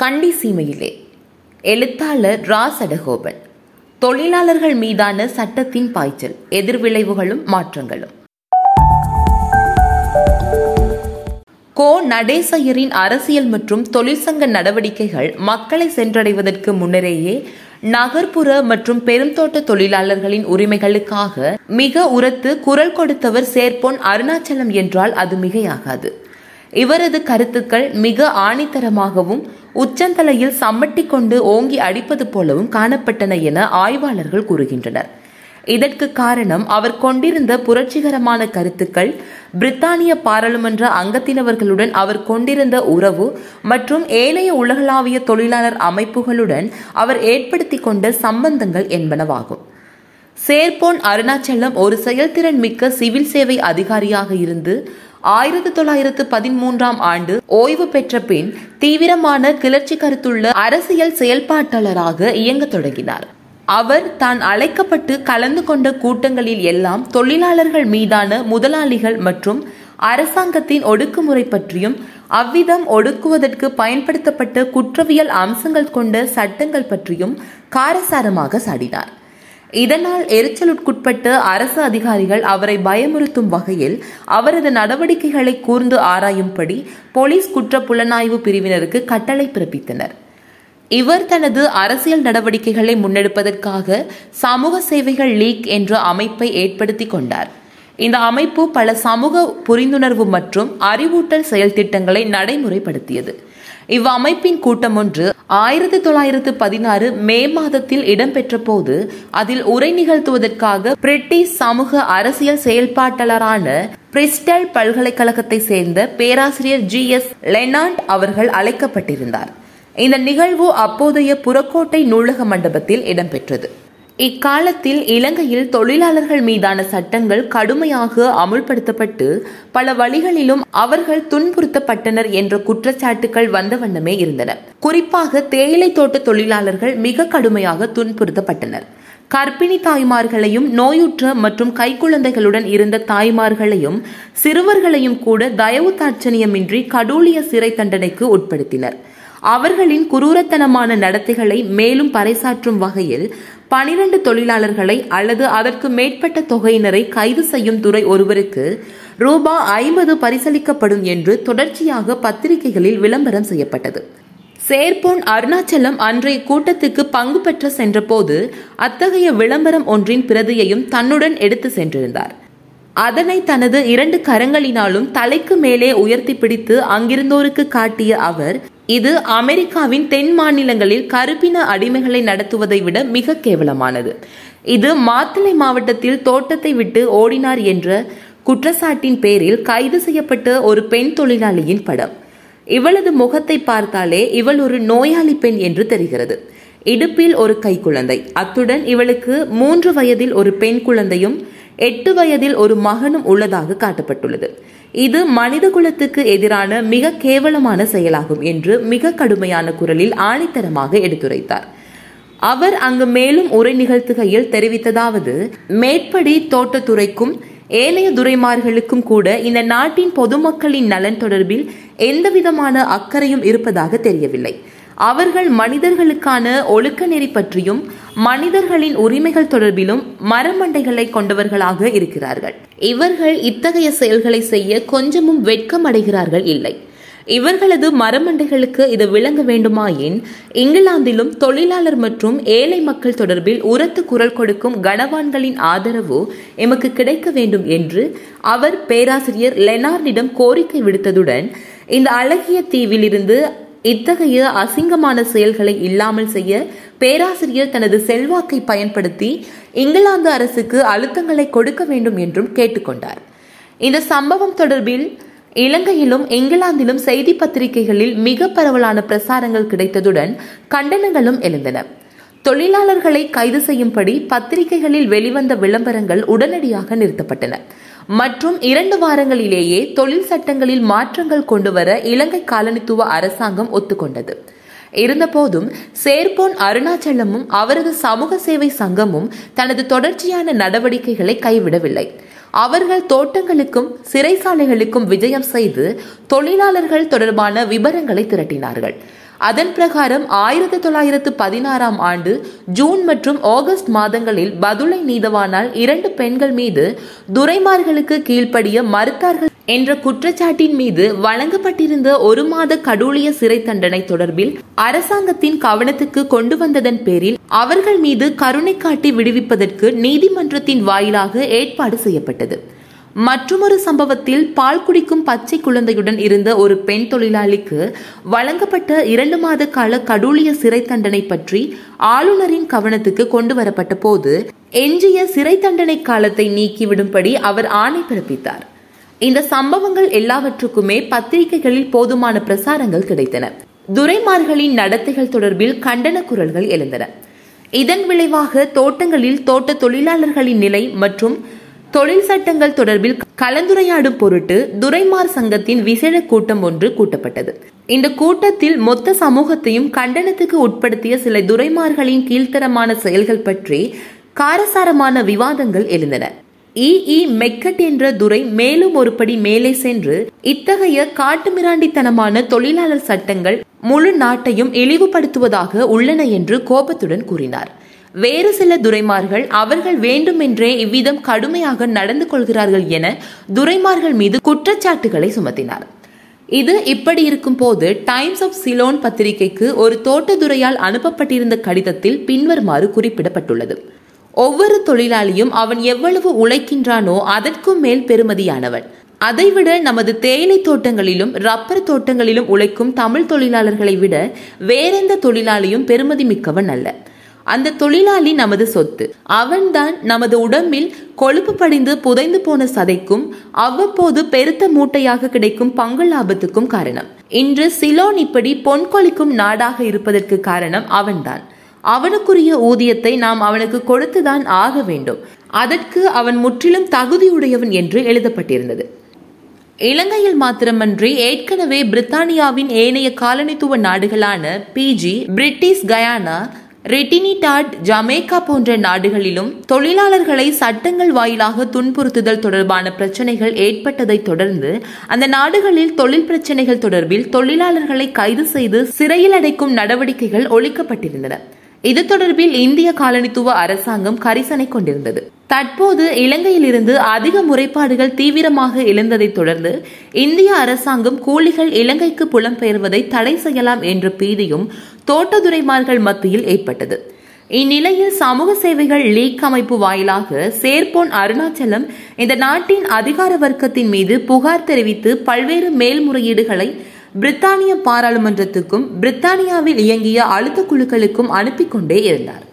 கண்டி சீமையிலே. எழுத்தாளர் ரா சடகோபன் தொழிலாளர்கள் மீதான சட்டத்தின் பாய்ச்சல் எதிர்விளைவுகளும் மாற்றங்களும். கோ. நடேசையரின் அரசியல் மற்றும் தொழிற்சங்க நடவடிக்கைகள் மக்களை சென்றடைவதற்கு முன்னரேயே நகர்ப்புற மற்றும் பெருந்தோட்ட தொழிலாளர்களின் உரிமைகளுக்காக மிக உரத்து குரல் கொடுத்தவர் சேர்ப்போன் அருணாச்சலம் என்றால் அது மிகையாகாது. இவரது கருத்துக்கள் மிக ஆணித்தரமாகவும் உச்சந்தலையில் சம்மட்டி கொண்டு ஓங்கி அடிப்பது போலவும் காணப்பட்டன என ஆய்வாளர்கள் கூறுகின்றனர். இதற்கு காரணம் அவர் கொண்டிருந்த புரட்சிகரமான கருத்துக்கள் பிரித்தானிய பாராளுமன்ற அங்கத்தினவர்களுடன் அவர் கொண்டிருந்த உறவு மற்றும் ஏனைய உலகளாவிய தொழிலாளர் அமைப்புகளுடன் அவர் ஏற்படுத்தி கொண்ட சம்பந்தங்கள் என்பனவாகும். சேர்போன் அருணாச்சலம் ஒரு செயல்திறன் மிக்க சிவில் சேவை அதிகாரியாக இருந்து ஆயிரத்தி தொள்ளாயிரத்து பதிமூன்றாம் ஆண்டு ஓய்வு பெற்ற பின் தீவிரமான கிளர்ச்சி கருத்துள்ள அரசியல் செயல்பாட்டாளராக இயங்க தொடங்கினார். அவர் தான் அழைக்கப்பட்டு கலந்து கொண்ட கூட்டங்களில் எல்லாம் தொழிலாளர்கள் மீதான முதலாளிகள் மற்றும் அரசாங்கத்தின் ஒடுக்குமுறை பற்றியும் அவ்விதம் ஒடுக்குவதற்கு பயன்படுத்தப்பட்ட குற்றவியல் அம்சங்கள் கொண்ட சட்டங்கள் பற்றியும் காரசாரமாக சாடினார். இதனால் எரிச்சலுட்குட்பட்ட அரசு அதிகாரிகள் அவரை பயமுறுத்தும் வகையில் அவரது நடவடிக்கைகளை கூர்ந்து ஆராயும்படி போலீஸ் குற்ற புலனாய்வு பிரிவினருக்கு கட்டளை பிறப்பித்தனர். இவர் தனது அரசியல் நடவடிக்கைகளை முன்னெடுப்பதற்காக சமூக சேவைகள் லீக் என்ற அமைப்பை ஏற்படுத்தி கொண்டார். இந்த அமைப்பு பல சமூக புரிந்துணர்வு மற்றும் அறிவூட்டல் செயல் திட்டங்களை நடைமுறைப்படுத்தியது. இவ்வமைப்பின் கூட்டம் ஒன்று ஆயிரத்தி தொள்ளாயிரத்து பதினாறு மே மாதத்தில் இடம்பெற்ற போது அதில் உரை நிகழ்த்துவதற்காக பிரிட்டிஷ் சமூக அரசியல் செயல்பாட்டாளரான பிரிஸ்டல் பல்கலைக்கழகத்தை சேர்ந்த பேராசிரியர் ஜி எஸ் லெனாண்ட் அவர்கள் அழைக்கப்பட்டிருந்தார். இந்த நிகழ்வு அப்போதைய புறக்கோட்டை நூலக மண்டபத்தில் இடம்பெற்றது. இக்காலத்தில் இலங்கையில் தொழிலாளர்கள் மீதான சட்டங்கள் கடுமையாக அமுல்படுத்தப்பட்டு பல வழிகளிலும் அவர்கள் துன்புறுத்தப்பட்டனர் என்ற குற்றச்சாட்டுகள் வந்த வண்ணமே இருந்தன. குறிப்பாக தேயிலை தோட்ட தொழிலாளர்கள் மிக கடுமையாக துன்புறுத்தப்பட்டனர். கர்ப்பிணி தாய்மார்களையும் நோயுற்ற மற்றும் கைக்குழந்தைகளுடன் இருந்த தாய்மார்களையும் சிறுவர்களையும் கூட தயவு தாட்சணியமின்றி கடூழிய சிறை தண்டனைக்கு உட்படுத்தினர். அவர்களின் குரூரத்தனமான நடத்தைகளை மேலும் பறைசாற்றும் வகையில் பனிரண்டு தொழிலாளர்களை அல்லது அதற்கு மேற்பட்ட தொகையினரை கைது செய்யும் துறை ஒருவருக்கு ரூபா ஐம்பது பரிசளிக்கப்படும் என்று தொடர்ச்சியாக பத்திரிகைகளில் விளம்பரம் செய்யப்பட்டது. சேர்போன் அருணாச்சலம் அன்றைய கூட்டத்துக்கு பங்கு பெற்ற சென்றபோது அத்தகைய விளம்பரம் ஒன்றின் பிரதியையும் தன்னுடன் எடுத்து சென்றிருந்தார். அதனை தனது இரண்டு கரங்களினாலும் தலைக்கு மேலே உயர்த்தி பிடித்து அங்கிருந்தோருக்கு காட்டிய அவர் இது அமெரிக்காவின் தென் மாநிலங்களில் கருப்பின அடிமைகளை நடத்துவதை விட மிக கேவலமானது. இது மாத்தளை மாவட்டத்தில் தோட்டத்தை விட்டு ஓடினார் என்ற குற்றச்சாட்டின் பேரில் கைது செய்யப்பட்ட ஒரு பெண் தொழிலாளியின் படம். இவளது முகத்தை பார்த்தாலே இவள் ஒரு நோயாளி பெண் என்று தெரிகிறது. இடுப்பில் ஒரு கைக்குழந்தை. அத்துடன் இவளுக்கு மூன்று வயதில் ஒரு பெண் குழந்தையும் எட்டு வயதில் ஒரு மகனும் உள்ளதாக காட்டப்பட்டுள்ளது. இது மனித குலத்துக்கு எதிரான மிக கேவலமான செயலாகும் என்று மிக கடுமையான குரலில் ஆணித்தரமாக எடுத்துரைத்தார். அவர் அங்கு மேலும் உரை நிகழ்த்துகையில் தெரிவித்ததாவது மேற்படி தோட்டத்துறைக்கும் ஏனைய துறைமார்களுக்கும் கூட இந்த நாட்டின் பொதுமக்களின் நலன் தொடர்பில் எந்தவிதமான அக்கறையும் இருப்பதாக தெரியவில்லை. அவர்கள் மனிதர்களுக்கான ஒழுக்க நெறி பற்றியும் மனிதர்களின் உரிமைகள் தொடர்பிலும் மரமண்டைகளை கொண்டவர்களாக இருக்கிறார்கள். இவர்கள் இத்தகைய செயல்களை செய்ய கொஞ்சமும் வெட்கம் அடைகிறார்கள் இல்லை. இவர்களது மரமண்டைகளுக்கு இது விளங்க வேண்டுமாயின் இங்கிலாந்திலும் தொழிலாளர் மற்றும் ஏழை மக்கள் தொடர்பில் உரத்து குரல் கொடுக்கும் கனவான்களின் ஆதரவு எமக்கு கிடைக்க வேண்டும் என்று அவர் பேராசிரியர் லெனார்டிடம் கோரிக்கை விடுத்ததுடன் இந்த அழகிய தீவிலிருந்து இத்தகைய அசிங்கமான செயல்களை இல்லாமல் செய்ய பேராசிரியர் தனது செல்வாக்கை பயன்படுத்தி இங்கிலாந்து அரசுக்கு அழுத்தங்களை கொடுக்க வேண்டும் என்றும் கேட்டுக்கொண்டார். இந்த சம்பவம் தொடர்பில் இலங்கையிலும் இங்கிலாந்திலும் செய்தி பத்திரிகைகளில் மிக பரவலான பிரசாரங்கள் கிடைத்ததுடன் கண்டனங்களும் எழுந்தன. தொழிலாளர்களை கைது செய்யும்படி பத்திரிகைகளில் வெளிவந்த விளம்பரங்கள் உடனடியாக நிறுத்தப்பட்டன. மற்றும் இரண்டு வாரங்களிலேயே தொழில் சட்டங்களில் மாற்றங்கள் கொண்டுவர இலங்கை காலனித்துவ அரசாங்கம் ஒத்துக்கொண்டது. இருந்தபோதும் சேர்போன் அருணாச்சலமும் அவரது சமூக சேவை சங்கமும் தனது தொடர்ச்சியான நடவடிக்கைகளை கைவிடவில்லை. அவர்கள் தோட்டங்களுக்கும் சிறைசாலைகளுக்கும் விஜயம் செய்து தொழிலாளர்கள் தொடர்பான விவரங்களை திரட்டினார்கள். அதன் பிரகாரம் ஆயிரத்தி தொள்ளாயிரத்து பதினாறாம் ஆண்டு ஜூன் மற்றும் ஆகஸ்ட் மாதங்களில் பதுளை நீதவானால் இரண்டு பெண்கள் மீது துரைமார்களுக்கு கீழ்ப்படிய மறுத்தார்கள் என்ற குற்றச்சாட்டின் மீது வழங்கப்பட்டிருந்த ஒரு மாத கடூழிய சிறை தண்டனை தொடர்பில் அரசாங்கத்தின் கவனத்துக்கு கொண்டு வந்ததன் பேரில் அவர்கள் மீது கருணை காட்டி விடுவிப்பதற்கு நீதிமன்றத்தின் வாயிலாக ஏற்பாடு செய்யப்பட்டது. மற்றொரு சம்பவத்தில் பால் குடிக்கும் பச்சை குழந்தையுடன் இருந்த ஒரு பெண் தொழிலாளிக்கு வழங்கப்பட்ட இரண்டு மாத கால கடூழிய சிறை தண்டனை பற்றி ஆளுநரின் கவனத்துக்கு கொண்டு வரப்பட்ட போது எஞ்சிய சிறை தண்டனை காலத்தை நீக்கிவிடும்படி அவர் ஆணை பிறப்பித்தார். இந்த சம்பவங்கள் எல்லாவற்றுக்குமே பத்திரிகைகளில் போதுமான பிரசாரங்கள் கிடைத்தன. துரைமார்களின் நடத்தைகள் தொடர்பில் கண்டன குரல்கள் எழுந்தன. இதன் விளைவாக தோட்டங்களில் தோட்ட தொழிலாளர்களின் நிலை மற்றும் தொழில் சட்டங்கள் தொடர்பில் கலந்துரையாடும் பொருட்டு துரைமார் சங்கத்தின் விசேட கூட்டம் ஒன்று கூட்டப்பட்டது. இந்த கூட்டத்தில் மொத்த சமூகத்தையும் கண்டனத்துக்கு உட்படுத்திய சில துரைமார்களின் கீழ்த்தரமான செயல்கள் பற்றி காரசாரமான விவாதங்கள் எழுந்தன. இ. மெக்கட் என்ற துரை மேலும் ஒருபடி மேலே சென்று இத்தகைய காட்டுமிராண்டித்தனமான தொழிலாளர் சட்டங்கள் முழு நாட்டையும் இழிவுபடுத்துவதாக உள்ளன என்று கோபத்துடன் கூறினார். வேறு சில துரைமார்கள் அவர்கள் வேண்டுமென்றே இவ்விதம் கடுமையாக நடந்து கொள்கிறார்கள் என துரைமார்கள் மீது குற்றச்சாட்டுகளை சுமத்தினார். இது இப்படி இருக்கும் போது டைம்ஸ் ஆஃப் சிலோன் பத்திரிகைக்கு ஒரு தோட்டதுறையால் அனுப்பப்பட்டிருந்த கடிதத்தில் பின்வருமாறு குறிப்பிடப்பட்டுள்ளது. ஒவ்வொரு தொழிலாளியும் அவன் எவ்வளவு உழைக்கின்றானோ அதற்கும் மேல் பெருமதியானவன் அதைவிட நமது தேயிலை தோட்டங்களிலும் ரப்பர் தோட்டங்களிலும் உழைக்கும் தமிழ் தொழிலாளர்களை விட வேறெந்த தொழிலாளியும் பெருமதி மிக்கவன் அல்ல. அந்த தொழிலாளி நமது சொத்து. அவன்தான் நமது உடம்பில் கொழுப்பு படிந்து புதைந்து போன சதைக்கும் அவ்வப்போது பெருத்த மூட்டையாக கிடைக்கும் பங்கு லாபத்துக்கும் காரணம். இன்று சிலோன் இப்படி பொன்கொழிக்கும் நாடாக இருப்பதற்கு காரணம் அவன்தான். அவனுக்குரிய ஊதியத்தை நாம் அவனுக்கு கொடுத்துதான் ஆக வேண்டும். அதற்கு அவன் முற்றிலும் தகுதியுடையவன் என்று எழுதப்பட்டிருந்தது. இலங்கையில் மாத்திரமன்றி ஏற்கனவே பிரித்தானியாவின் ஏனைய காலனித்துவ நாடுகளான Fiji British Guyana Trinidad Jamaica போன்ற நாடுகளிலும் தொழிலாளர்களை சட்டங்கள் வாயிலாக துன்புறுத்துதல் தொடர்பான பிரச்சனைகள் ஏற்பட்டதை தொடர்ந்து அந்த நாடுகளில் தொழில் பிரச்சனைகள் தொடர்பில் தொழிலாளர்களை கைது செய்து சிறையில் அடைக்கும் நடவடிக்கைகள் ஒழிக்கப்பட்டிருந்தன. இது தொடர்பில் இந்திய காலனித்துவ அரசாங்கம் கரிசனை கொண்டிருந்தது. தற்போது இலங்கையிலிருந்து அதிக முறைப்பாடுகள் தீவிரமாக எழுந்ததை தொடர்ந்து இந்திய அரசாங்கம் கூலிகள் இலங்கைக்கு புலம்பெயர்வதை தடை செய்யலாம் என்ற பீதியும் தோட்டதுரைமார்கள் மத்தியில் ஏற்பட்டது. இந்நிலையில் சமூக சேவைகள் லீக் அமைப்பு வாயிலாக சேர்போன் அருணாச்சலம் இந்த நாட்டின் அதிகார வர்க்கத்தின் மீது புகார் தெரிவித்து பல்வேறு மேல்முறையீடுகளை பிரித்தானிய பாராளுமன்றத்துக்கும் பிரித்தானியாவில் இயங்கிய அழுத்த குழுக்களுக்கும் அனுப்பி கொண்டே இருந்தார்.